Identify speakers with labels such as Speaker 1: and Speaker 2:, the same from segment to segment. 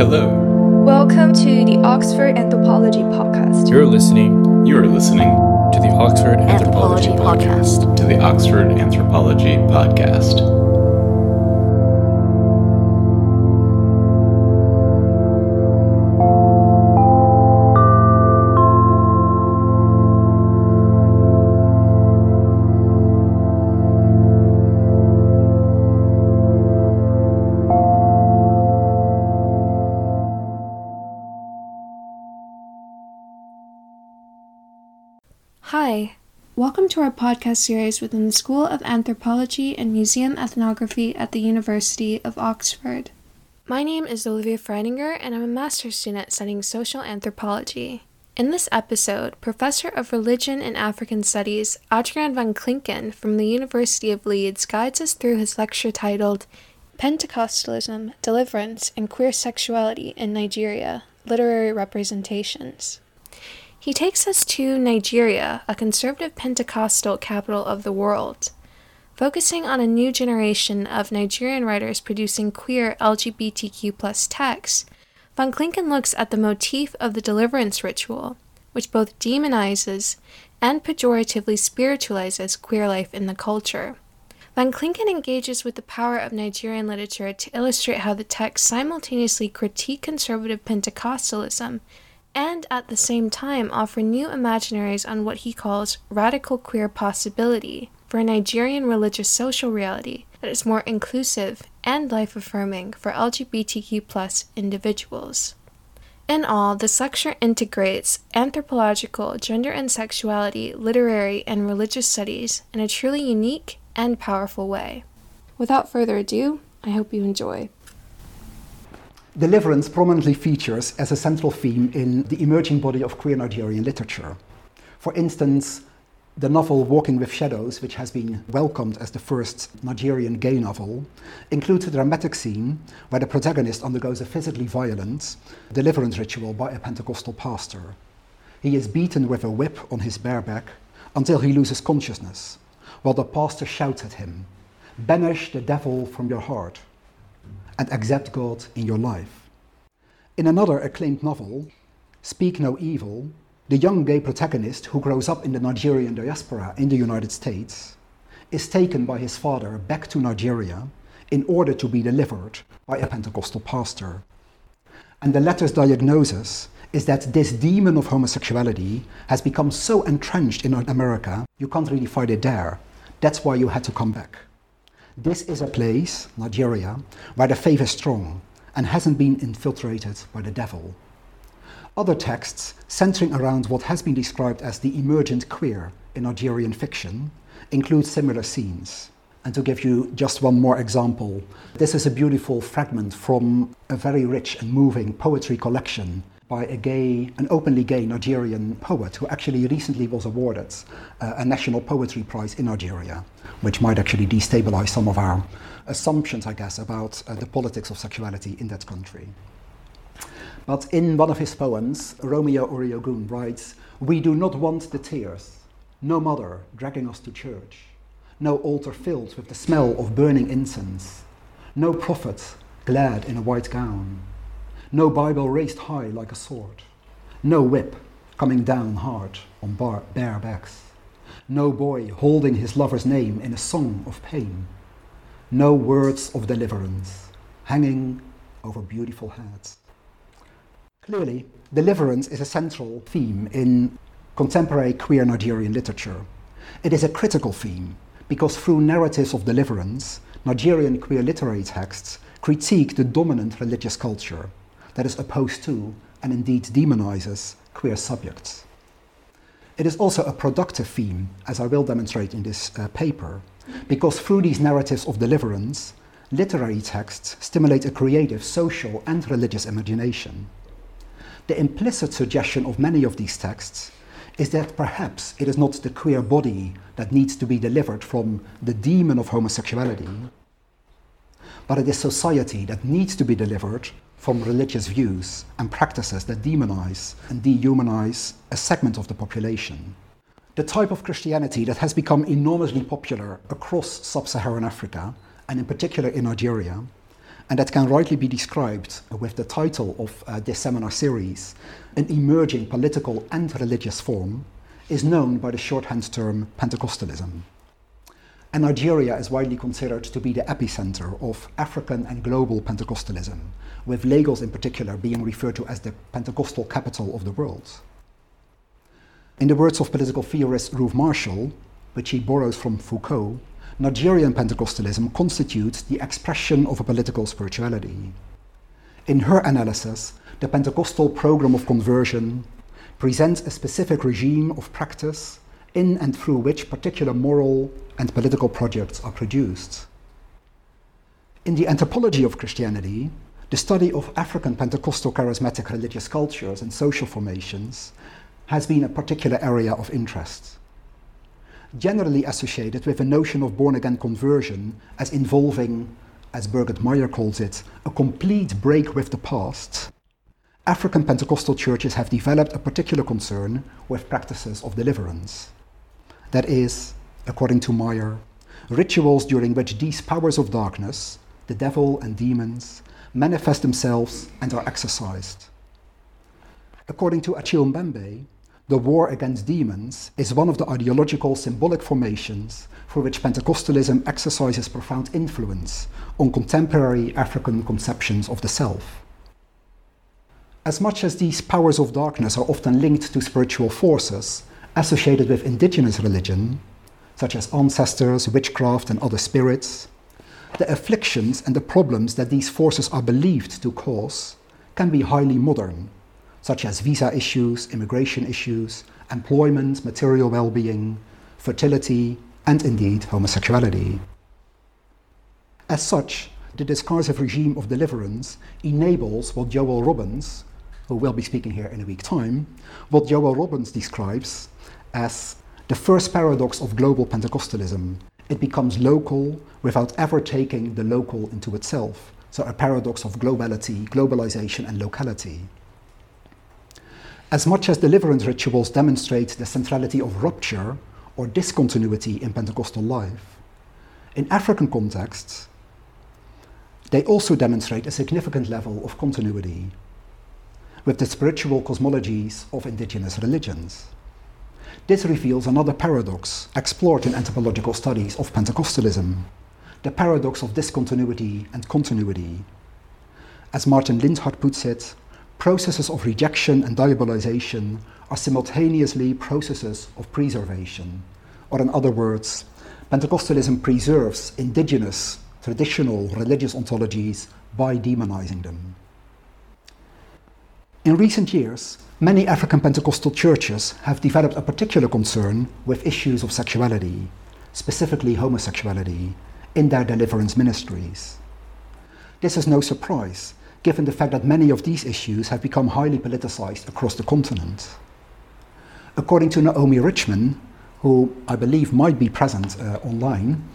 Speaker 1: Hello.
Speaker 2: Welcome to the Oxford Anthropology Podcast.
Speaker 1: You're listening
Speaker 3: You are listening
Speaker 1: to the Oxford Anthropology,
Speaker 4: Anthropology Podcast.
Speaker 3: to the Oxford Anthropology Podcast.
Speaker 5: Welcome to our podcast series within the School of Anthropology and Museum Ethnography at the University of Oxford. My name is Olivia Freininger, and I'm a master's student studying social anthropology. In this episode, Professor of Religion and African Studies Adriaan van Klinken from the University of Leeds guides us through his lecture titled Pentecostalism, Deliverance, and Queer Sexuality in Nigeria Literary Representations. He takes us to Nigeria, a conservative Pentecostal capital of the world. Focusing on a new generation of Nigerian writers producing queer LGBTQ plus texts, Van Klinken looks at the motif of the deliverance ritual, which both demonizes and pejoratively spiritualizes queer life in the culture. Van Klinken engages with the power of Nigerian literature to illustrate how the text simultaneously critique conservative Pentecostalism and at the same time offer new imaginaries on what he calls radical queer possibility for a Nigerian religious social reality that is more inclusive and life affirming for LGBTQ individuals. In all, this lecture integrates anthropological, gender and sexuality, literary, and religious studies in a truly unique and powerful way. Without further ado, I hope you enjoy.
Speaker 6: Deliverance prominently features as a central theme in the emerging body of queer Nigerian literature. For instance, the novel Walking with Shadows, which has been welcomed as the first Nigerian gay novel, includes a dramatic scene where the protagonist undergoes a physically violent deliverance ritual by a Pentecostal pastor. He is beaten with a whip on his bare back until he loses consciousness, while the pastor shouts at him, Banish the devil from your heart and accept God in your life. In another acclaimed novel, Speak No Evil, the young gay protagonist who grows up in the Nigerian diaspora in the United States is taken by his father back to Nigeria in order to be delivered by a Pentecostal pastor. And the letter's diagnosis is that this demon of homosexuality has become so entrenched in America, you can't really fight it there. That's why you had to come back. This is a place, Nigeria, where the faith is strong and hasn't been infiltrated by the devil. Other texts centering around what has been described as the emergent queer in Nigerian fiction include similar scenes. And to give you just one more example, this is a beautiful fragment from a very rich and moving poetry collection by a gay, an openly gay Nigerian poet who actually recently was awarded uh, a National Poetry Prize in Nigeria, which might actually destabilize some of our assumptions, I guess, about uh, the politics of sexuality in that country. But in one of his poems, Romeo Oriogun writes, We do not want the tears, no mother dragging us to church, no altar filled with the smell of burning incense, no prophet glad in a white gown, no Bible raised high like a sword, no whip coming down hard on bar- bare backs, no boy holding his lover's name in a song of pain, no words of deliverance hanging over beautiful heads. Clearly, deliverance is a central theme in contemporary queer Nigerian literature. It is a critical theme because through narratives of deliverance, Nigerian queer literary texts critique the dominant religious culture that is opposed to and indeed demonizes queer subjects. It is also a productive theme, as I will demonstrate in this uh, paper, because through these narratives of deliverance, literary texts stimulate a creative, social, and religious imagination. The implicit suggestion of many of these texts is that perhaps it is not the queer body that needs to be delivered from the demon of homosexuality, but it is society that needs to be delivered from religious views and practices that demonize and dehumanize a segment of the population. The type of Christianity that has become enormously popular across sub Saharan Africa, and in particular in Nigeria, and that can rightly be described with the title of uh, this seminar series, an emerging political and religious form, is known by the shorthand term Pentecostalism. And Nigeria is widely considered to be the epicenter of African and global Pentecostalism, with Lagos in particular being referred to as the Pentecostal capital of the world. In the words of political theorist Ruth Marshall, which he borrows from Foucault, Nigerian Pentecostalism constitutes the expression of a political spirituality. In her analysis, the Pentecostal program of conversion presents a specific regime of practice in and through which particular moral and political projects are produced. In the anthropology of Christianity, the study of African Pentecostal charismatic religious cultures and social formations has been a particular area of interest generally associated with a notion of born again conversion as involving, as Birgit Meyer calls it, a complete break with the past, African Pentecostal churches have developed a particular concern with practices of deliverance. That is, according to Meyer, rituals during which these powers of darkness, the devil and demons, manifest themselves and are exorcised. According to Achille Mbembe, the war against demons is one of the ideological symbolic formations for which Pentecostalism exercises profound influence on contemporary African conceptions of the self. As much as these powers of darkness are often linked to spiritual forces associated with indigenous religion, such as ancestors, witchcraft, and other spirits, the afflictions and the problems that these forces are believed to cause can be highly modern such as visa issues, immigration issues, employment, material well being, fertility, and indeed homosexuality. As such, the discursive regime of deliverance enables what Joel Robbins, who will be speaking here in a week's time, what Joel Robbins describes as the first paradox of global Pentecostalism. It becomes local without ever taking the local into itself. So, a paradox of globality, globalization, and locality. As much as deliverance rituals demonstrate the centrality of rupture or discontinuity in Pentecostal life, in African contexts, they also demonstrate a significant level of continuity with the spiritual cosmologies of indigenous religions. This reveals another paradox explored in anthropological studies of Pentecostalism the paradox of discontinuity and continuity. As Martin Lindhardt puts it, processes of rejection and diabolization are simultaneously processes of preservation. Or, in other words, Pentecostalism preserves indigenous, traditional religious ontologies by demonizing them. In recent years, many African Pentecostal churches have developed a particular concern with issues of sexuality, specifically homosexuality, in their deliverance ministries. This is no surprise, given the fact that many of these issues have become highly politicized across the continent. According to Naomi Richman, who I believe might be present uh, online,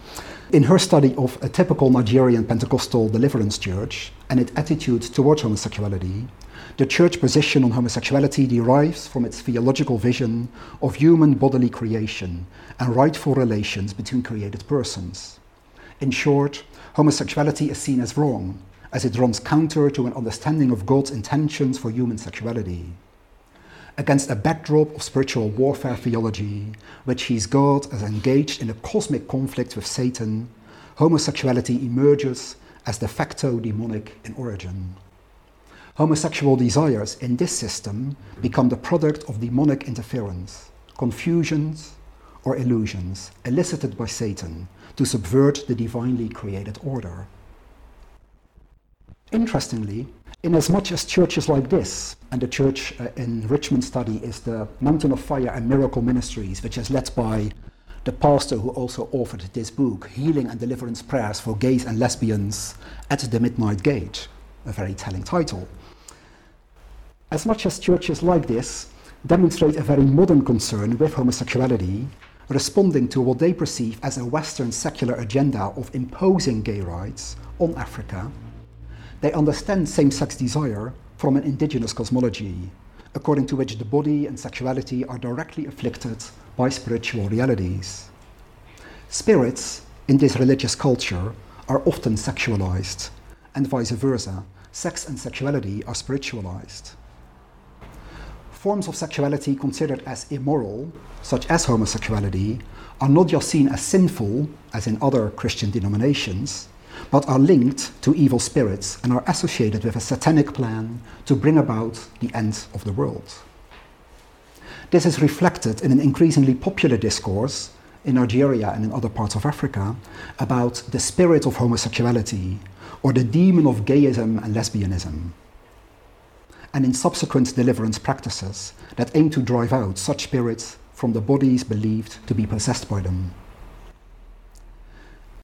Speaker 6: in her study of a typical Nigerian Pentecostal deliverance church and its attitude towards homosexuality, the church position on homosexuality derives from its theological vision of human bodily creation and rightful relations between created persons. In short, homosexuality is seen as wrong as it runs counter to an understanding of God's intentions for human sexuality. Against a backdrop of spiritual warfare theology, which sees God as engaged in a cosmic conflict with Satan, homosexuality emerges as de facto demonic in origin. Homosexual desires in this system become the product of demonic interference, confusions, or illusions elicited by Satan to subvert the divinely created order. Interestingly, in as much as churches like this, and the church uh, in Richman study is the Mountain of Fire and Miracle Ministries, which is led by the pastor who also authored this book, Healing and Deliverance Prayers for Gays and Lesbians at the Midnight Gate, a very telling title. As much as churches like this demonstrate a very modern concern with homosexuality, responding to what they perceive as a Western secular agenda of imposing gay rights on Africa, they understand same sex desire from an indigenous cosmology, according to which the body and sexuality are directly afflicted by spiritual realities. Spirits in this religious culture are often sexualized, and vice versa, sex and sexuality are spiritualized. Forms of sexuality considered as immoral, such as homosexuality, are not just seen as sinful, as in other Christian denominations, but are linked to evil spirits and are associated with a satanic plan to bring about the end of the world. This is reflected in an increasingly popular discourse in Nigeria and in other parts of Africa about the spirit of homosexuality or the demon of gayism and lesbianism, and in subsequent deliverance practices that aim to drive out such spirits from the bodies believed to be possessed by them.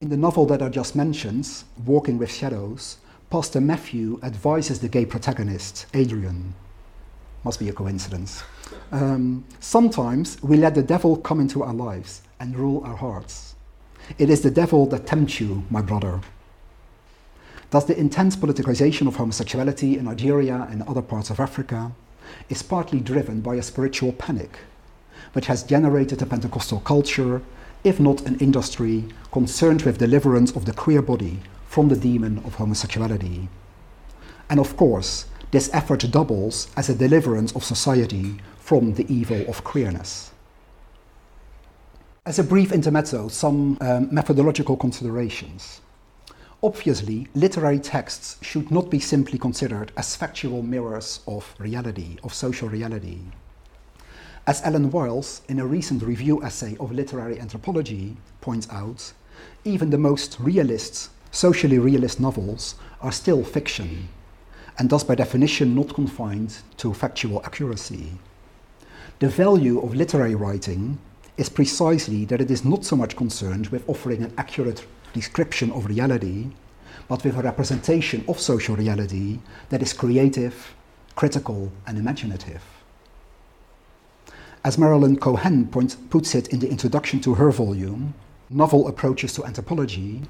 Speaker 6: In the novel that I just mentioned, Walking with Shadows, Pastor Matthew advises the gay protagonist, Adrian. Must be a coincidence. Um, sometimes we let the devil come into our lives and rule our hearts. It is the devil that tempts you, my brother. Thus, the intense politicization of homosexuality in Nigeria and other parts of Africa is partly driven by a spiritual panic, which has generated a Pentecostal culture, if not an industry, concerned with deliverance of the queer body from the demon of homosexuality. And of course, this effort doubles as a deliverance of society from the evil of queerness. As a brief intermezzo, some um, methodological considerations. Obviously, literary texts should not be simply considered as factual mirrors of reality, of social reality. As Ellen Wiles, in a recent review essay of literary anthropology, points out, even the most realist, socially realist novels are still fiction, and thus by definition not confined to factual accuracy. The value of literary writing is precisely that it is not so much concerned with offering an accurate description of reality, but with a representation of social reality that is creative, critical, and imaginative. As Marilyn Cohen point, puts it in the introduction to her volume, Novel Approaches to Anthropology,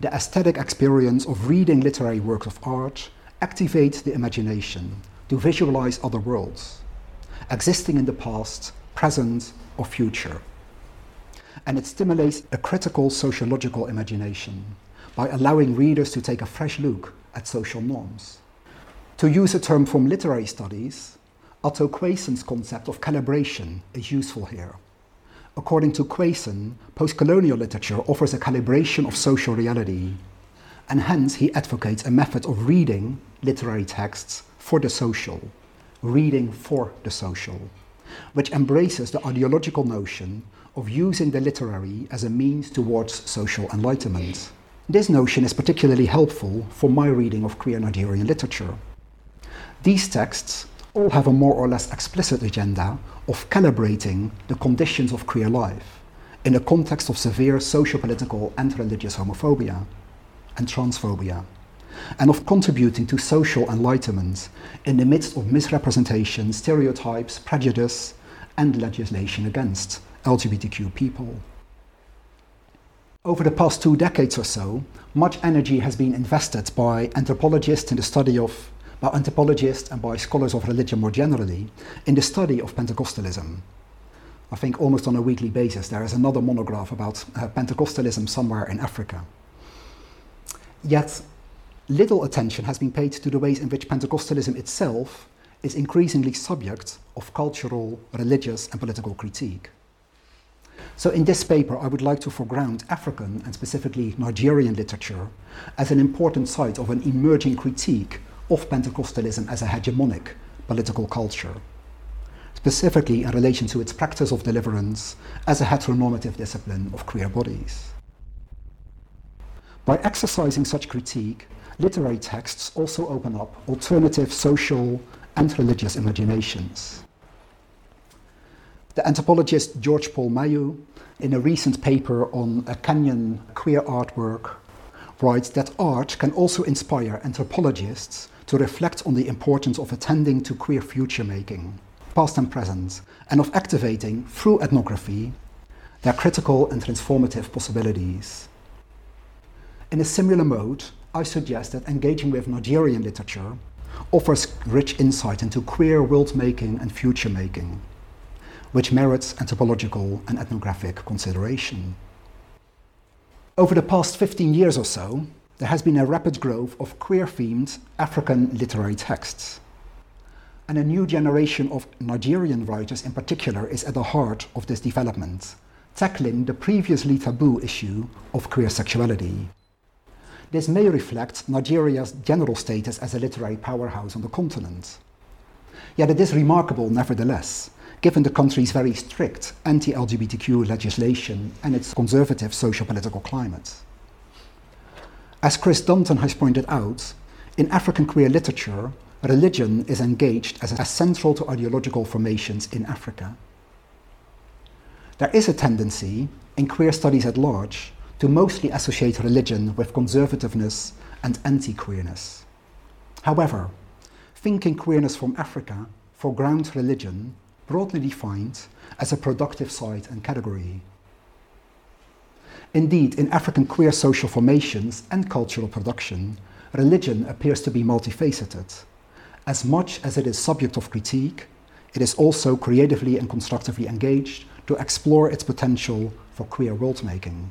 Speaker 6: the aesthetic experience of reading literary works of art activates the imagination to visualize other worlds, existing in the past, present, or future and it stimulates a critical sociological imagination by allowing readers to take a fresh look at social norms. To use a term from literary studies, Ato Quayson's concept of calibration is useful here. According to Quayson, postcolonial literature offers a calibration of social reality, and hence he advocates a method of reading literary texts for the social, reading for the social, which embraces the ideological notion of using the literary as a means towards social enlightenment. This notion is particularly helpful for my reading of queer Nigerian literature. These texts all have a more or less explicit agenda of calibrating the conditions of queer life in a context of severe socio-political and religious homophobia and transphobia, and of contributing to social enlightenment in the midst of misrepresentation, stereotypes, prejudice, and legislation against LGBTQ people. Over the past two decades or so, much energy has been invested by anthropologists in the study of, by anthropologists and by scholars of religion more generally, in the study of Pentecostalism. I think almost on a weekly basis there is another monograph about uh, Pentecostalism somewhere in Africa. Yet, little attention has been paid to the ways in which Pentecostalism itself is increasingly subject of cultural, religious, and political critique. So in this paper, I would like to foreground African and specifically Nigerian literature as an important site of an emerging critique of Pentecostalism as a hegemonic political culture, specifically in relation to its practice of deliverance as a heteronormative discipline of queer bodies. By exercising such critique, literary texts also open up alternative social and religious imaginations. The anthropologist George Paul Meiu, in a recent paper on a Kenyan queer artwork, writes that art can also inspire anthropologists to reflect on the importance of attending to queer future making, past and present, and of activating, through ethnography, their critical and transformative possibilities. In a similar mode, I suggest that engaging with Nigerian literature offers rich insight into queer world making and future making which merits anthropological and ethnographic consideration. Over the past 15 years or so, there has been a rapid growth of queer themed African literary texts. And a new generation of Nigerian writers, in particular, is at the heart of this development, tackling the previously taboo issue of queer sexuality. This may reflect Nigeria's general status as a literary powerhouse on the continent. Yet it is remarkable, nevertheless, given the country's very strict anti LGBTQ legislation and its conservative socio political climate. As Chris Dunton has pointed out, in African queer literature, religion is engaged as, as central to ideological formations in Africa. There is a tendency, in queer studies at large, to mostly associate religion with conservativeness and anti queerness. However, thinking queerness from Africa foregrounds religion, broadly defined, as a productive site and category. Indeed, in African queer social formations and cultural production, religion appears to be multifaceted. As much as it is subject of critique, it is also creatively and constructively engaged to explore its potential for queer world making.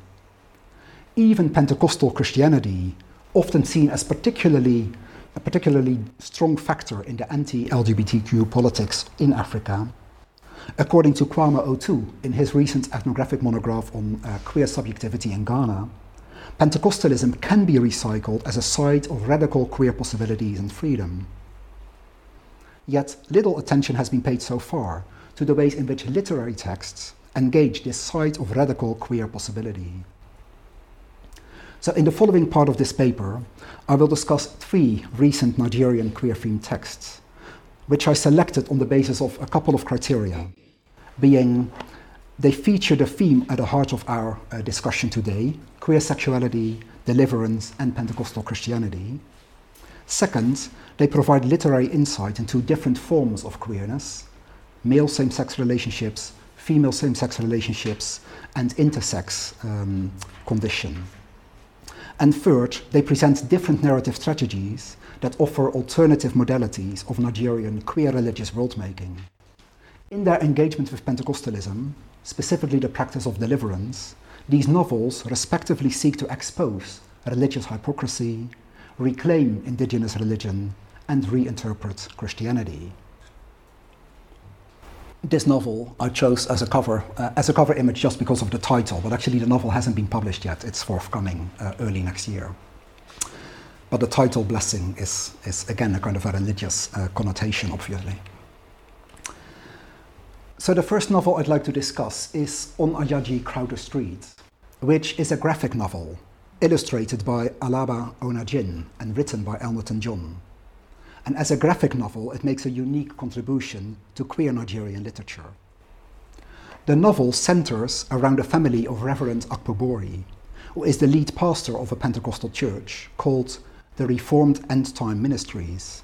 Speaker 6: Even Pentecostal Christianity, often seen as particularly a particularly strong factor in the anti-LGBTQ politics in Africa, According to Kwame Otu in his recent ethnographic monograph on uh, queer subjectivity in Ghana, Pentecostalism can be recycled as a site of radical queer possibilities and freedom. Yet little attention has been paid so far to the ways in which literary texts engage this site of radical queer possibility. So, in the following part of this paper, I will discuss three recent Nigerian queer themed texts which I selected on the basis of a couple of criteria, being they feature the theme at the heart of our uh, discussion today queer sexuality, deliverance, and Pentecostal Christianity. Second, they provide literary insight into different forms of queerness male same sex relationships, female same sex relationships, and intersex um, condition. And third, they present different narrative strategies that offer alternative modalities of Nigerian queer religious worldmaking. In their engagement with Pentecostalism, specifically the practice of deliverance, these novels respectively seek to expose religious hypocrisy, reclaim indigenous religion, and reinterpret Christianity. This novel I chose as a cover uh, as a cover image just because of the title, but actually the novel hasn't been published yet. It's forthcoming uh, early next year. But the title blessing is, is again a kind of a religious uh, connotation, obviously. So the first novel I'd like to discuss is On Ajayi Crowther Street, which is a graphic novel illustrated by Alaba Onajin and written by Elnathan John. And as a graphic novel, it makes a unique contribution to queer Nigerian literature. The novel centers around the family of Reverend Akpobori, who is the lead pastor of a Pentecostal church called the Reformed End Time Ministries.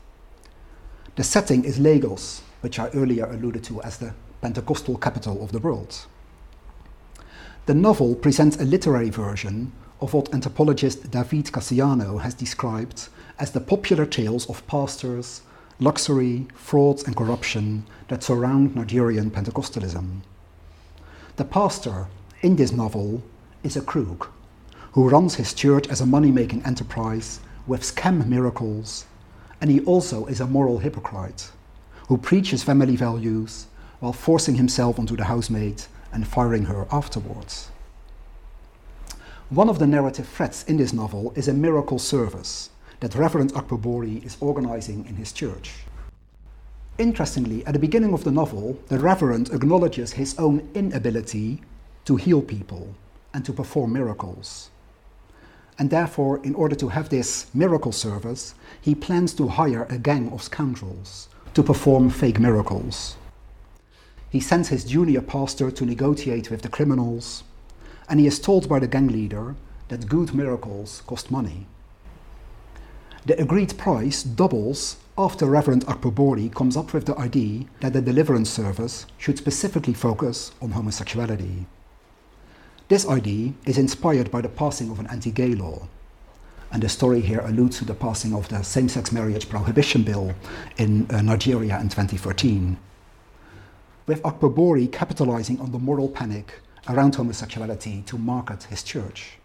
Speaker 6: The setting is Lagos, which I earlier alluded to as the Pentecostal capital of the world. The novel presents a literary version of what anthropologist David Cassiano has described as the popular tales of pastors, luxury, frauds, and corruption that surround Nigerian Pentecostalism. The pastor in this novel is a crook who runs his church as a money making enterprise with scam miracles, and he also is a moral hypocrite who preaches family values while forcing himself onto the housemaid and firing her afterwards. One of the narrative threads in this novel is a miracle service that Reverend Akpobori is organizing in his church. Interestingly, at the beginning of the novel, the Reverend acknowledges his own inability to heal people and to perform miracles. And therefore, in order to have this miracle service, he plans to hire a gang of scoundrels to perform fake miracles. He sends his junior pastor to negotiate with the criminals, and he is told by the gang leader that good miracles cost money. The agreed price doubles after Reverend Akpobori comes up with the idea that the deliverance service should specifically focus on homosexuality. This idea is inspired by the passing of an anti gay law. And the story here alludes to the passing of the same sex marriage prohibition bill in uh, Nigeria in 2013. With Akpobori capitalizing on the moral panic around homosexuality to market his church.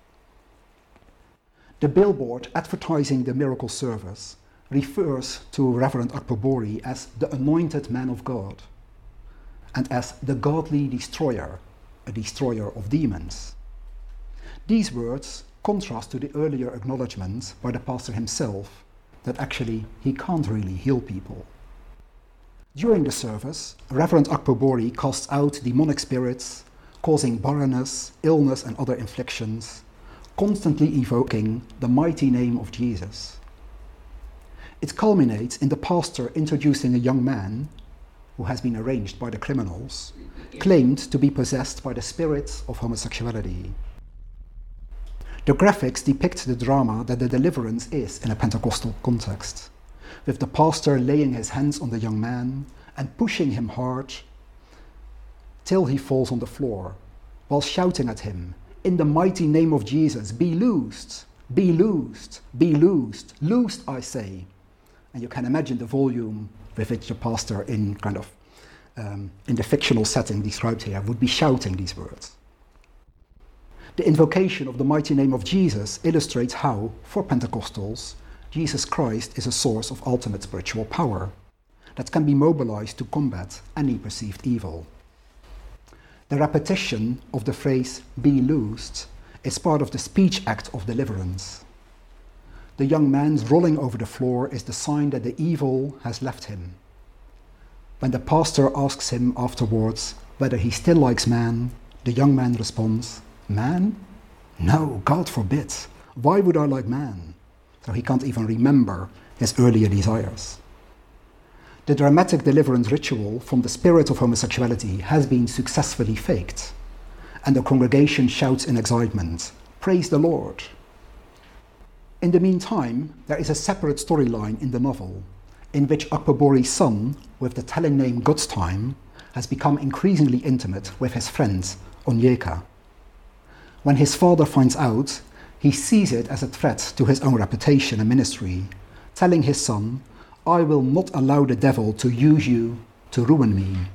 Speaker 6: The billboard advertising the miracle service refers to Reverend Akpobori as the anointed man of God and as the godly destroyer, a destroyer of demons. These words contrast to the earlier acknowledgement by the pastor himself that actually he can't really heal people. During the service, Reverend Akpobori casts out demonic spirits, causing barrenness, illness, and other inflictions, constantly evoking the mighty name of Jesus. It culminates in the pastor introducing a young man who has been arranged by the criminals, claimed to be possessed by the spirits of homosexuality. The graphics depict the drama that the deliverance is in a Pentecostal context, with the pastor laying his hands on the young man and pushing him hard till he falls on the floor, while shouting at him, In the mighty name of Jesus, be loosed, be loosed, be loosed, loosed, I say. And you can imagine the volume with which the pastor, in kind of um, in the fictional setting described here, would be shouting these words. The invocation of the mighty name of Jesus illustrates how, for Pentecostals, Jesus Christ is a source of ultimate spiritual power that can be mobilized to combat any perceived evil. The repetition of the phrase be loosed is part of the speech act of deliverance. The young man's rolling over the floor is the sign that the evil has left him. When the pastor asks him afterwards whether he still likes man, the young man responds, Man? No, God forbid. Why would I like man? So he can't even remember his earlier desires. The dramatic deliverance ritual from the spirit of homosexuality has been successfully faked, and the congregation shouts in excitement, Praise the Lord! In the meantime, there is a separate storyline in the novel in which Akpobori's son, with the telling name God's Time, has become increasingly intimate with his friend Onyeka. When his father finds out, he sees it as a threat to his own reputation and ministry, telling his son, I will not allow the devil to use you to ruin me.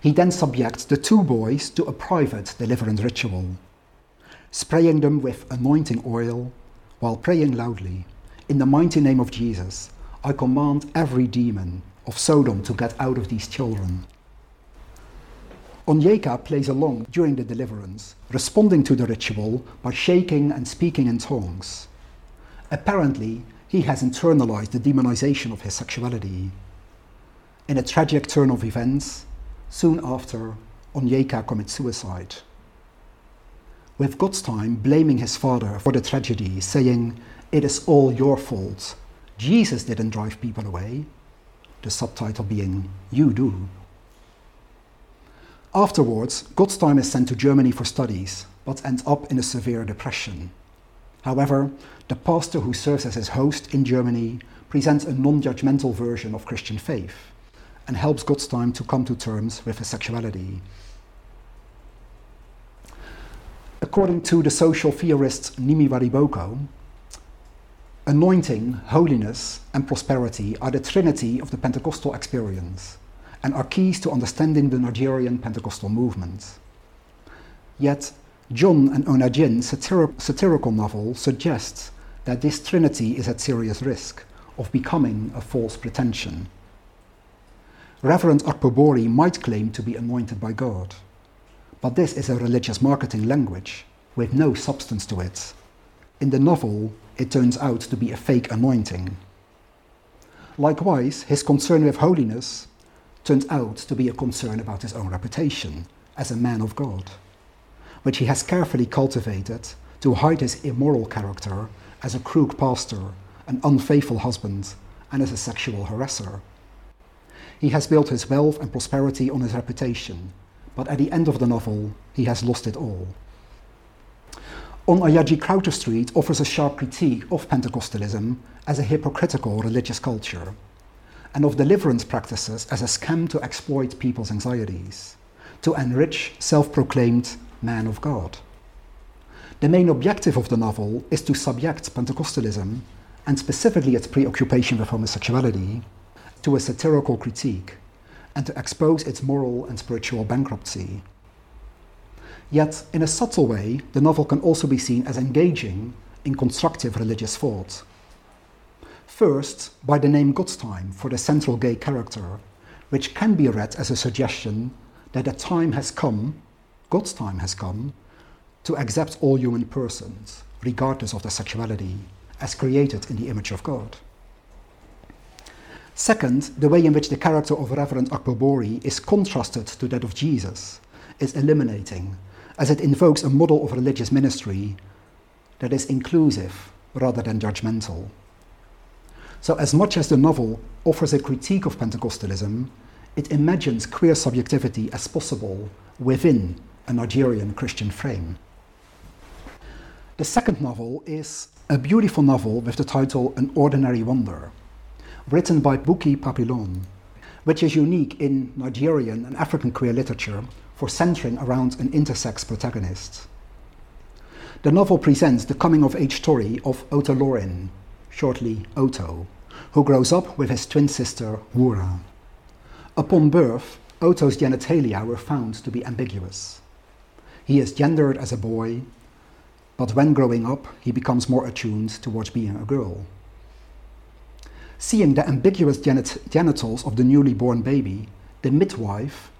Speaker 6: He then subjects the two boys to a private deliverance ritual, spraying them with anointing oil while praying loudly, In the mighty name of Jesus, I command every demon of Sodom to get out of these children. Onyeka plays along during the deliverance, responding to the ritual by shaking and speaking in tongues. Apparently, he has internalized the demonization of his sexuality. In a tragic turn of events, soon after, Onyeka commits suicide. With time blaming his father for the tragedy, saying, It is all your fault. Jesus didn't drive people away. The subtitle being, You do. Afterwards, Godstime is sent to Germany for studies, but ends up in a severe depression. However, the pastor who serves as his host in Germany presents a non judgmental version of Christian faith and helps Godstime to come to terms with his sexuality. According to the social theorist Nimi Wariboko, anointing, holiness, and prosperity are the trinity of the Pentecostal experience and are keys to understanding the Nigerian Pentecostal movement. Yet, John and Onajin's satir- satirical novel suggests that this trinity is at serious risk of becoming a false pretension. Reverend Akpobori might claim to be anointed by God, but this is a religious marketing language with no substance to it. In the novel, it turns out to be a fake anointing. Likewise, his concern with holiness turns out to be a concern about his own reputation as a man of God, which he has carefully cultivated to hide his immoral character as a crook pastor, an unfaithful husband, and as a sexual harasser. He has built his wealth and prosperity on his reputation, but at the end of the novel, he has lost it all. On Ajayi Crowther Street offers a sharp critique of Pentecostalism as a hypocritical religious culture and of deliverance practices as a scam to exploit people's anxieties, to enrich self proclaimed man of God. The main objective of the novel is to subject Pentecostalism, and specifically its preoccupation with homosexuality, to a satirical critique and to expose its moral and spiritual bankruptcy. Yet, in a subtle way, the novel can also be seen as engaging in constructive religious thought. First, by the name Godstime for the central gay character, which can be read as a suggestion that a time has come, God's time has come, to accept all human persons, regardless of their sexuality, as created in the image of God. Second, the way in which the character of Reverend Akpobori is contrasted to that of Jesus is eliminating, as it invokes a model of religious ministry that is inclusive rather than judgmental. So, as much as the novel offers a critique of Pentecostalism, it imagines queer subjectivity as possible within a Nigerian Christian frame. The second novel is a beautiful novel with the title An Ordinary Wonder, written by Buki Papillon, which is unique in Nigerian and African queer literature for centering around an intersex protagonist. The novel presents the coming of age story of Otolorin, shortly Oto, who grows up with his twin sister Wura. Upon birth, Oto's genitalia were found to be ambiguous. He is gendered as a boy, but when growing up, he becomes more attuned towards being a girl. Seeing the ambiguous genit- genitals of the newly born baby, the midwife,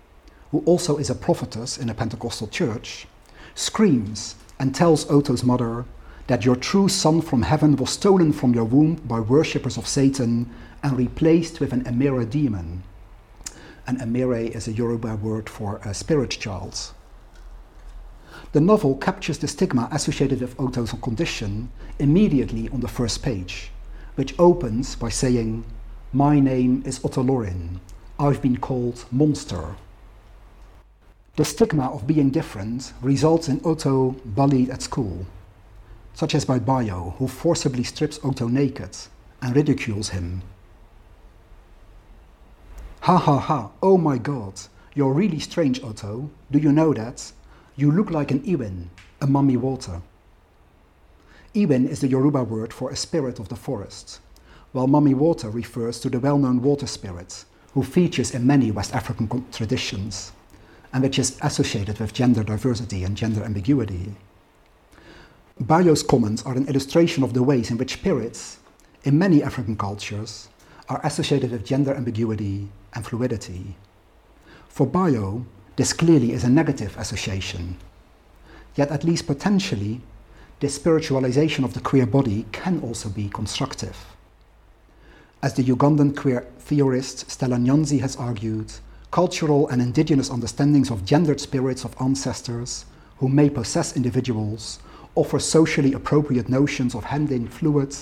Speaker 6: who also is a prophetess in a Pentecostal church, screams and tells Oto's mother that your true son from heaven was stolen from your womb by worshippers of Satan and replaced with an Emere demon. An Emere is a Yoruba word for a spirit child. The novel captures the stigma associated with Oto's condition immediately on the first page, which opens by saying, My name is Otolorin. I've been called monster. The stigma of being different results in Oto bullied at school, such as by Bayo, who forcibly strips Oto naked and ridicules him. Ha ha ha, oh my god, you're really strange, Oto. Do you know that? You look like an Iwin, a mummy water. Iwin is the Yoruba word for a spirit of the forest, while mummy water refers to the well known water spirit who features in many West African traditions and which is associated with gender diversity and gender ambiguity. Bayo's comments are an illustration of the ways in which spirits, in many African cultures, are associated with gender ambiguity and fluidity. For Bayo, this clearly is a negative association. Yet, at least potentially, this spiritualization of the queer body can also be constructive. As the Ugandan queer theorist Stella Nyanzi has argued, cultural and indigenous understandings of gendered spirits of ancestors who may possess individuals offer socially appropriate notions of handling fluid,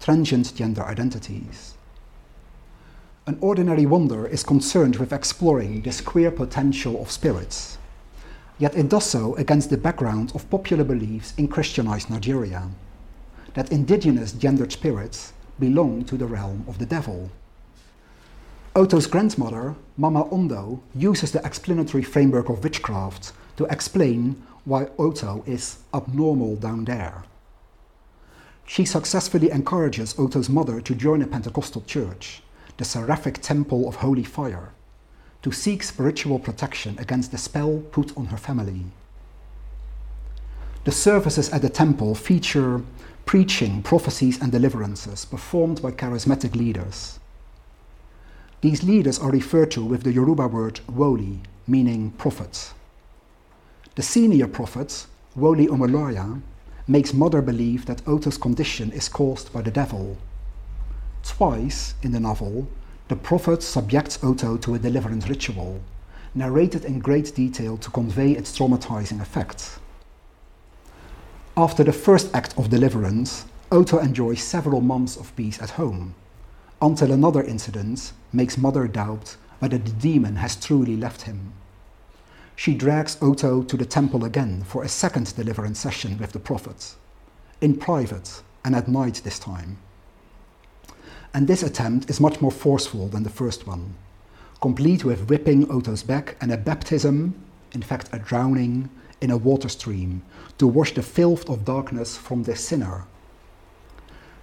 Speaker 6: transient gender identities. An ordinary wonder is concerned with exploring this queer potential of spirits. Yet it does so against the background of popular beliefs in Christianized Nigeria that indigenous gendered spirits belong to the realm of the devil. Oto's grandmother, Mama Ondo, uses the explanatory framework of witchcraft to explain why Oto is abnormal down there. She successfully encourages Oto's mother to join a Pentecostal church the seraphic temple of holy fire, to seek spiritual protection against the spell put on her family. The services at the temple feature preaching, prophecies, and deliverances performed by charismatic leaders. These leaders are referred to with the Yoruba word woli, meaning prophet. The senior prophet, Woli Omoloya, makes mother believe that Oto's condition is caused by the devil Twice in the novel, the prophet subjects Oto to a deliverance ritual, narrated in great detail to convey its traumatizing effects. After the first act of deliverance, Oto enjoys several months of peace at home, until another incident makes Mother doubt whether the demon has truly left him. She drags Oto to the temple again for a second deliverance session with the prophet, in private and at night this time. And this attempt is much more forceful than the first one, complete with whipping Oto's back and a baptism, in fact, a drowning, in a water stream to wash the filth of darkness from the sinner.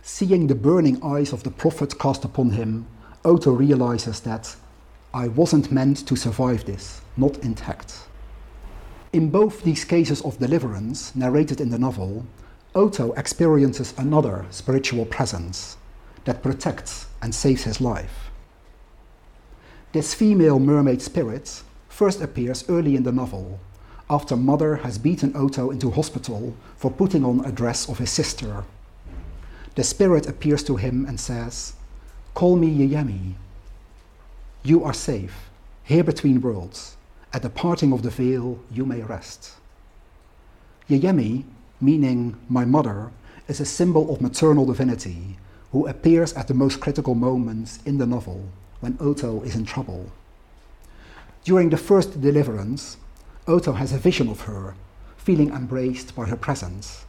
Speaker 6: Seeing the burning eyes of the prophet cast upon him, Oto realizes that I wasn't meant to survive this, not intact. In both these cases of deliverance, narrated in the novel, Oto experiences another spiritual presence that protects and saves his life. This female mermaid spirit first appears early in the novel, after Mother has beaten Oto into hospital for putting on a dress of his sister. The spirit appears to him and says, Call me Yeyemi. You are safe, here between worlds. At the parting of the veil, you may rest. Yeyemi, meaning my mother, is a symbol of maternal divinity who appears at the most critical moments in the novel when Oto is in trouble. During the first deliverance, Oto has a vision of her, feeling embraced by her presence.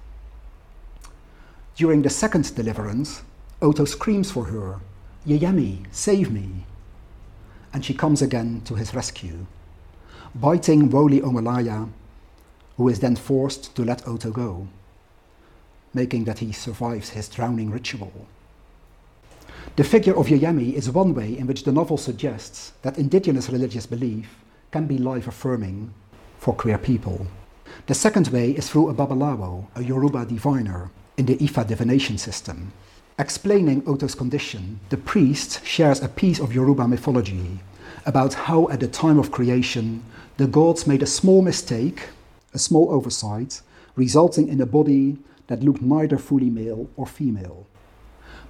Speaker 6: During the second deliverance, Oto screams for her, Yeyemi, save me! And she comes again to his rescue, biting Woli Omalaya, who is then forced to let Oto go, making that he survives his drowning ritual. The figure of Yeyemi is one way in which the novel suggests that indigenous religious belief can be life affirming for queer people. The second way is through a Babalawo, a Yoruba diviner, in the Ifa divination system. Explaining Oto's condition, the priest shares a piece of Yoruba mythology about how, at the time of creation, the gods made a small mistake, a small oversight, resulting in a body that looked neither fully male or female,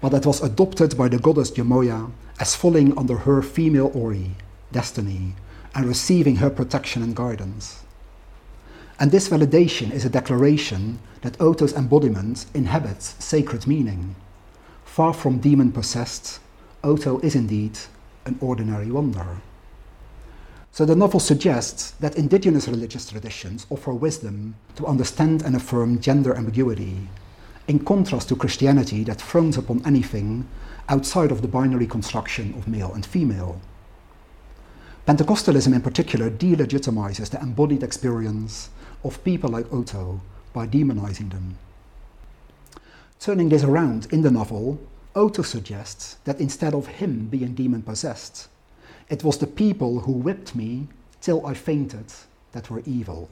Speaker 6: but that was adopted by the goddess Yemoya as falling under her female Ori, destiny, and receiving her protection and guidance. And this validation is a declaration that Oto's embodiment inhabits sacred meaning. Far from demon possessed, Oto is indeed an ordinary wonder. So the novel suggests that indigenous religious traditions offer wisdom to understand and affirm gender ambiguity, in contrast to Christianity that frowns upon anything outside of the binary construction of male and female. Pentecostalism, in particular, delegitimizes the embodied experience of people like Oto by demonizing them. Turning this around in the novel, Oto suggests that instead of him being demon possessed, it was the people who whipped me till I fainted that were evil.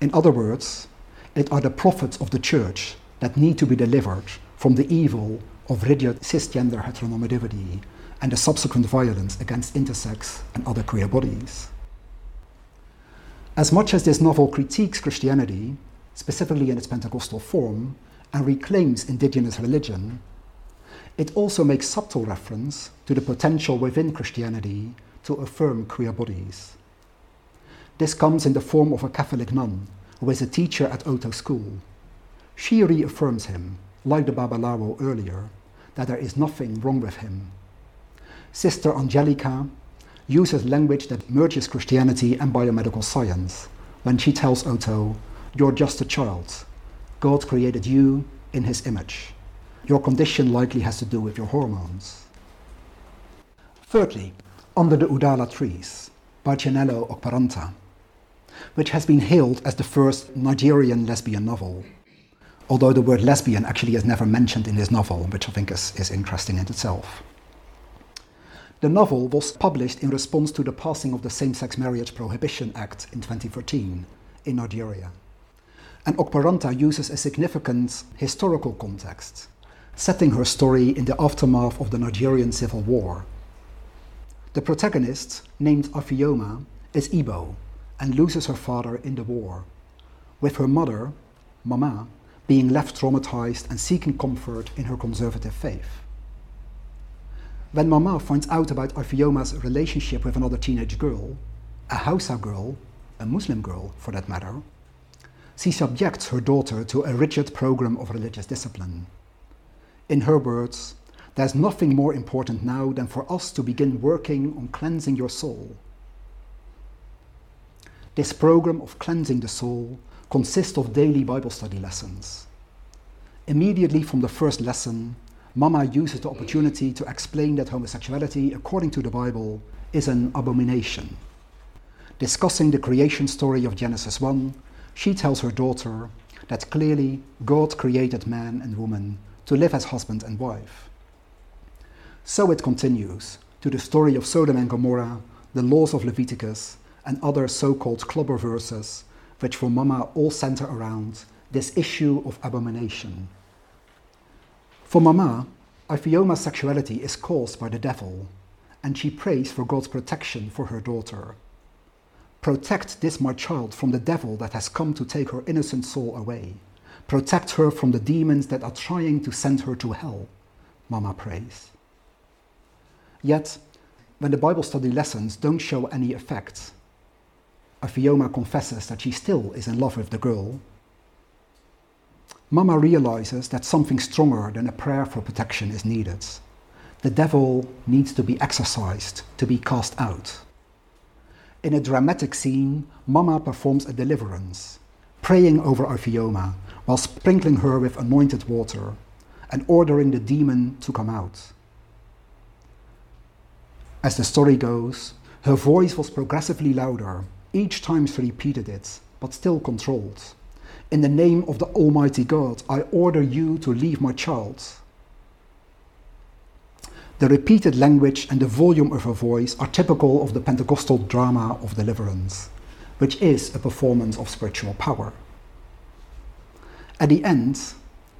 Speaker 6: In other words, it are the prophets of the church that need to be delivered from the evil of rigid cisgender heteronormativity and the subsequent violence against intersex and other queer bodies. As much as this novel critiques Christianity, specifically in its Pentecostal form, and reclaims indigenous religion, it also makes subtle reference to the potential within Christianity to affirm queer bodies. This comes in the form of a Catholic nun who is a teacher at Oto School. She reaffirms him, like the Babalawo earlier, that there is nothing wrong with him Sister Angelica uses language that merges Christianity and biomedical science when she tells Oto, You're just a child. God created you in his image. Your condition likely has to do with your hormones. Thirdly, Under the Udala Trees by Chinelo Okparanta, which has been hailed as the first Nigerian lesbian novel, although the word lesbian actually is never mentioned in this novel, which I think is, is interesting in itself. The novel was published in response to the passing of the Same Sex Marriage Prohibition Act in 2013 in Nigeria. And Okparanta uses a significant historical context, setting her story in the aftermath of the Nigerian Civil War. The protagonist, named Ijeoma, is Igbo and loses her father in the war, with her mother, Mama, being left traumatized and seeking comfort in her conservative faith. When Mama finds out about Ijeoma's relationship with another teenage girl, a Hausa girl, a Muslim girl for that matter, she subjects her daughter to a rigid program of religious discipline. In her words, there's nothing more important now than for us to begin working on cleansing your soul. This program of cleansing the soul consists of daily Bible study lessons. Immediately from the first lesson, Mama uses the opportunity to explain that homosexuality, according to the Bible, is an abomination. Discussing the creation story of Genesis 1, she tells her daughter that clearly God created man and woman to live as husband and wife. So it continues to the story of Sodom and Gomorrah, the laws of Leviticus, and other so called clobber verses, which for Mama all center around this issue of abomination. For Mama, Ijeoma's sexuality is caused by the devil, and she prays for God's protection for her daughter. Protect this, my child, from the devil that has come to take her innocent soul away. Protect her from the demons that are trying to send her to hell, Mama prays. Yet, when the Bible study lessons don't show any effect, Ijeoma confesses that she still is in love with the girl. Mama realizes that something stronger than a prayer for protection is needed. The devil needs to be exorcised, to be cast out. In a dramatic scene, Mama performs a deliverance, praying over Ijeoma while sprinkling her with anointed water and ordering the demon to come out. As the story goes, her voice was progressively louder each time she repeated it, but still controlled. In the name of the Almighty God, I order you to leave my child. The repeated language and the volume of her voice are typical of the Pentecostal drama of deliverance, which is a performance of spiritual power. At the end,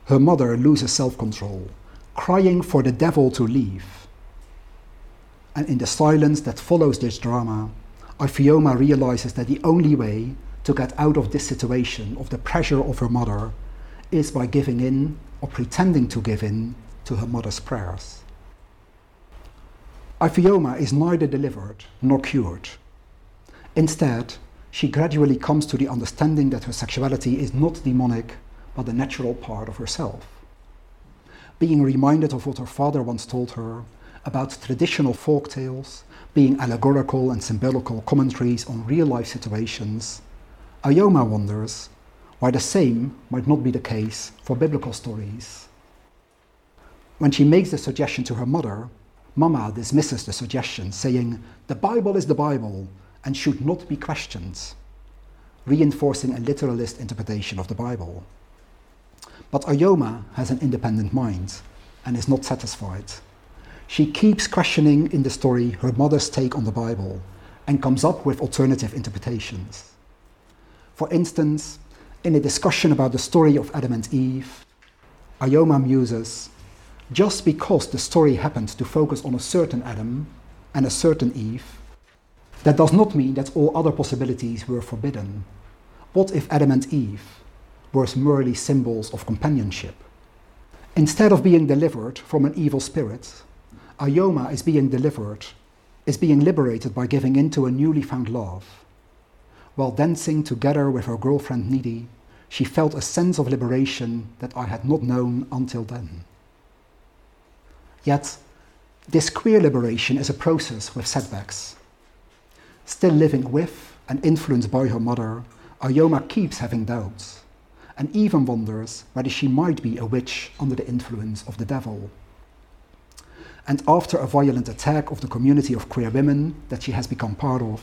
Speaker 6: her mother loses self control, crying for the devil to leave. And in the silence that follows this drama, Ijeoma realizes that the only way to get out of this situation of the pressure of her mother is by giving in or pretending to give in to her mother's prayers. Ijeoma is neither delivered nor cured. Instead, she gradually comes to the understanding that her sexuality is not demonic but a natural part of herself. Being reminded of what her father once told her about traditional folk tales being allegorical and symbolical commentaries on real life situations, Ijeoma wonders why the same might not be the case for biblical stories. When she makes the suggestion to her mother, Mama dismisses the suggestion, saying, The Bible is the Bible and should not be questioned, reinforcing a literalist interpretation of the Bible. But Ijeoma has an independent mind and is not satisfied. She keeps questioning in the story her mother's take on the Bible and comes up with alternative interpretations. For instance, in a discussion about the story of Adam and Eve, Ijeoma muses just because the story happened to focus on a certain Adam and a certain Eve, that does not mean that all other possibilities were forbidden. What if Adam and Eve were merely symbols of companionship? Instead of being delivered from an evil spirit, Ijeoma is being delivered, is being liberated by giving in to a newly found love. While dancing together with her girlfriend Ndidi, she felt a sense of liberation that I had not known until then. Yet, this queer liberation is a process with setbacks. Still living with and influenced by her mother, Ijeoma keeps having doubts and even wonders whether she might be a witch under the influence of the devil. And after a violent attack of the community of queer women that she has become part of,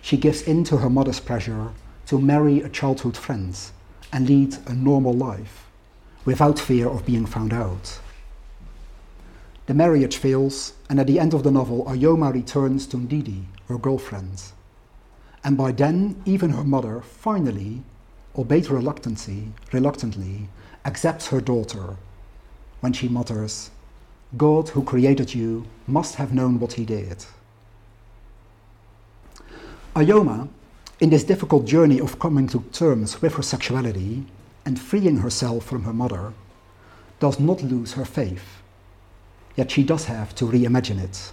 Speaker 6: she gives in to her mother's pressure to marry a childhood friend and lead a normal life without fear of being found out. The marriage fails, and at the end of the novel, Ijeoma returns to Ndidi, her girlfriend. And by then, even her mother finally, albeit reluctantly, reluctantly, accepts her daughter when she mutters, God, who created you, must have known what he did. Ijeoma, in this difficult journey of coming to terms with her sexuality and freeing herself from her mother, does not lose her faith. Yet she does have to reimagine it.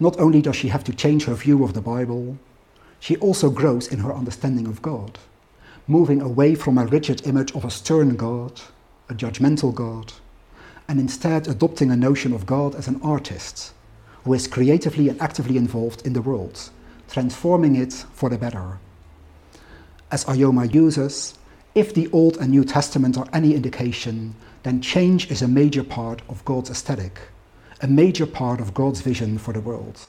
Speaker 6: Not only does she have to change her view of the Bible, she also grows in her understanding of God, moving away from a rigid image of a stern God, a judgmental God, and instead adopting a notion of God as an artist who is creatively and actively involved in the world, transforming it for the better. As Ijeoma uses, if the Old and New Testament are any indication, then change is a major part of God's aesthetic, a major part of God's vision for the world.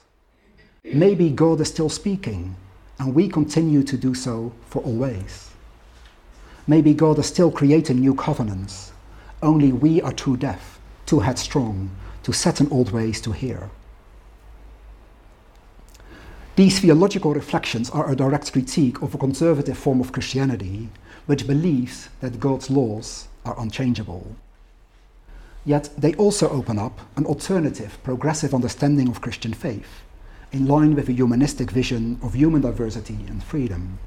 Speaker 6: Maybe God is still speaking, and we continue to do so for always. Maybe God is still creating new covenants, only we are too deaf, too headstrong, to set in old ways to hear. These theological reflections are a direct critique of a conservative form of Christianity, which believes that God's laws are unchangeable. Yet they also open up an alternative, progressive understanding of Christian faith, in line with a humanistic vision of human diversity and freedom.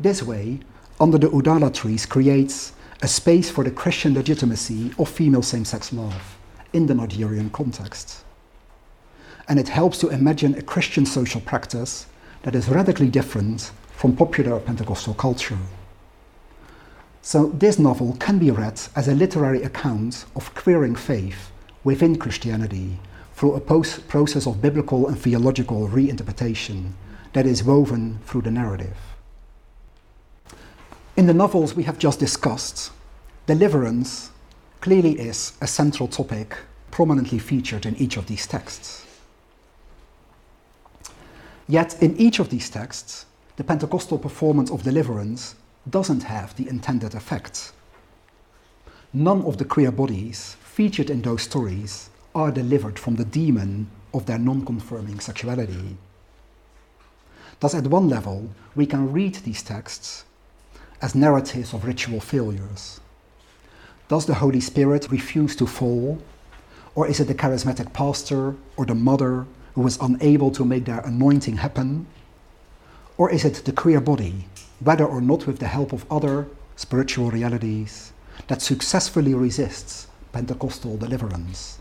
Speaker 6: This way, Under the Udala trees creates a space for the Christian legitimacy of female same sex love in the Nigerian context. And it helps to imagine a Christian social practice that is radically different from popular Pentecostal culture. So, this novel can be read as a literary account of queering faith within Christianity through a post- process of biblical and theological reinterpretation that is woven through the narrative. In the novels we have just discussed, deliverance clearly is a central topic prominently featured in each of these texts. Yet, in each of these texts, the Pentecostal performance of deliverance doesn't have the intended effect. None of the queer bodies featured in those stories are delivered from the demon of their non confirming sexuality. Thus, at one level, we can read these texts as narratives of ritual failures. Does the Holy Spirit refuse to fall? Or is it the charismatic pastor or the mother who was unable to make their anointing happen? Or is it the queer body, whether or not with the help of other spiritual realities, that successfully resists Pentecostal deliverance?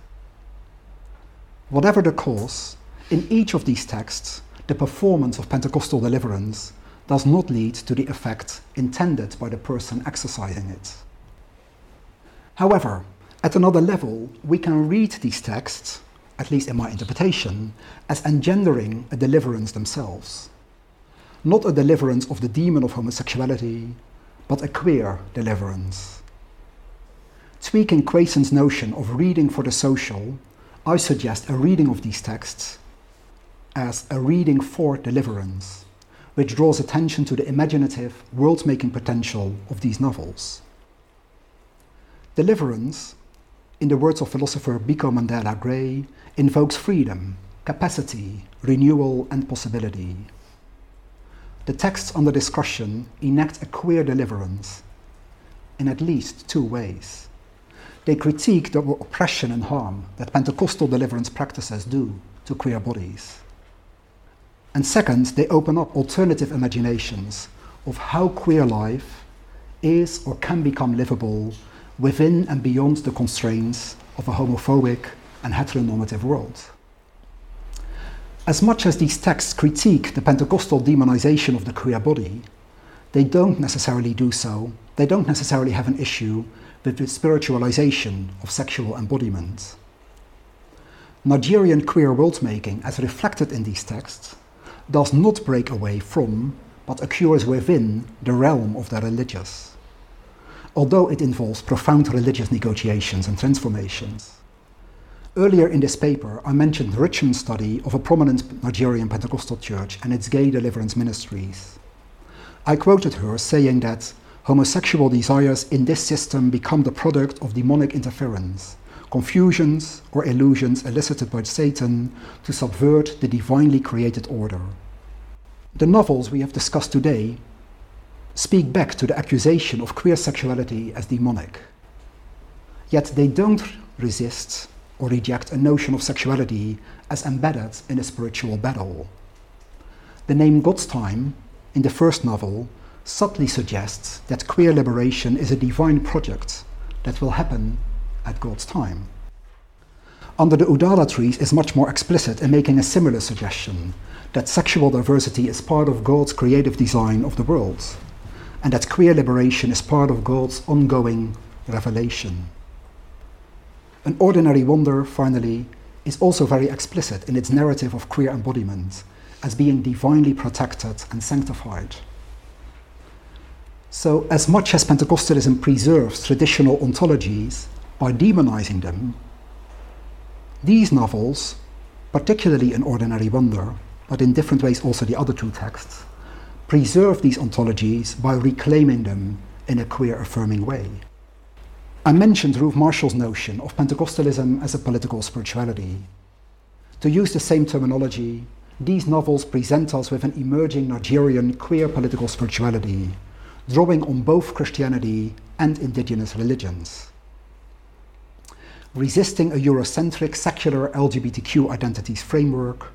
Speaker 6: Whatever the cause, in each of these texts, the performance of Pentecostal deliverance does not lead to the effect intended by the person exercising it. However, at another level, we can read these texts, at least in my interpretation, as engendering a deliverance themselves. Not a deliverance of the demon of homosexuality, but a queer deliverance. Tweaking Quayson's notion of reading for the social, I suggest a reading of these texts as a reading for deliverance, which draws attention to the imaginative, world making potential of these novels. Deliverance, in the words of philosopher Biko Mandela Gray, invokes freedom, capacity, renewal, and possibility. The texts under discussion enact a queer deliverance in at least two ways. They critique the oppression and harm that Pentecostal deliverance practices do to queer bodies. And second, they open up alternative imaginations of how queer life is or can become livable within and beyond the constraints of a homophobic and heteronormative world. As much as these texts critique the Pentecostal demonization of the queer body, they don't necessarily do so, they don't necessarily have an issue with the spiritualization of sexual embodiment. Nigerian queer world making, as reflected in these texts, does not break away from, but occurs within the realm of the religious, although it involves profound religious negotiations and transformations. Earlier in this paper, I mentioned Richman's study of a prominent Nigerian Pentecostal church and its gay deliverance ministries. I quoted her saying that homosexual desires in this system become the product of demonic interference, confusions or illusions elicited by Satan to subvert the divinely created order. The novels we have discussed today speak back to the accusation of queer sexuality as demonic. Yet they don't resist or reject a notion of sexuality as embedded in a spiritual battle. The name Godstime in the first novel subtly suggests that queer liberation is a divine project that will happen at God's time. Under the Udala trees is much more explicit in making a similar suggestion that sexual diversity is part of God's creative design of the world, and that queer liberation is part of God's ongoing revelation. An Ordinary Wonder, finally, is also very explicit in its narrative of queer embodiment as being divinely protected and sanctified. So, as much as Pentecostalism preserves traditional ontologies by demonizing them, these novels, particularly in Ordinary Wonder, but in different ways also the other two texts, preserve these ontologies by reclaiming them in a queer affirming way. I mentioned Ruth Marshall's notion of Pentecostalism as a political spirituality. To use the same terminology, these novels present us with an emerging Nigerian queer political spirituality, drawing on both Christianity and indigenous religions. Resisting a Eurocentric secular LGBTQ identities framework,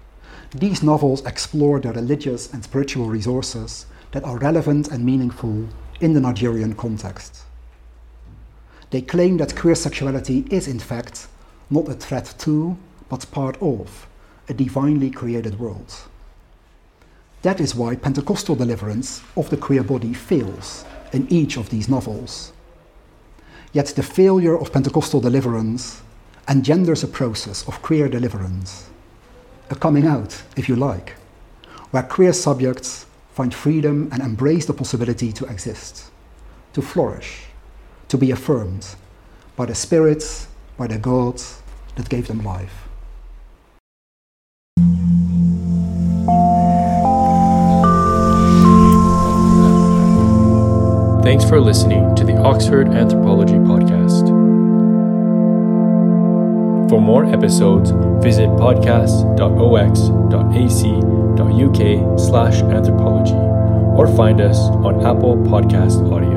Speaker 6: these novels explore the religious and spiritual resources that are relevant and meaningful in the Nigerian context. They claim that queer sexuality is, in fact, not a threat to, but part of, a divinely created world. That is why Pentecostal deliverance of the queer body fails in each of these novels. Yet the failure of Pentecostal deliverance engenders a process of queer deliverance, a coming out, if you like, where queer subjects find freedom and embrace the possibility to exist, to flourish, to be affirmed by the spirits, by the gods that gave them life.
Speaker 1: Thanks for listening to the Oxford Anthropology Podcast. For more episodes, visit podcast.ox.ac.uk slash anthropology or find us on Apple Podcast Audio.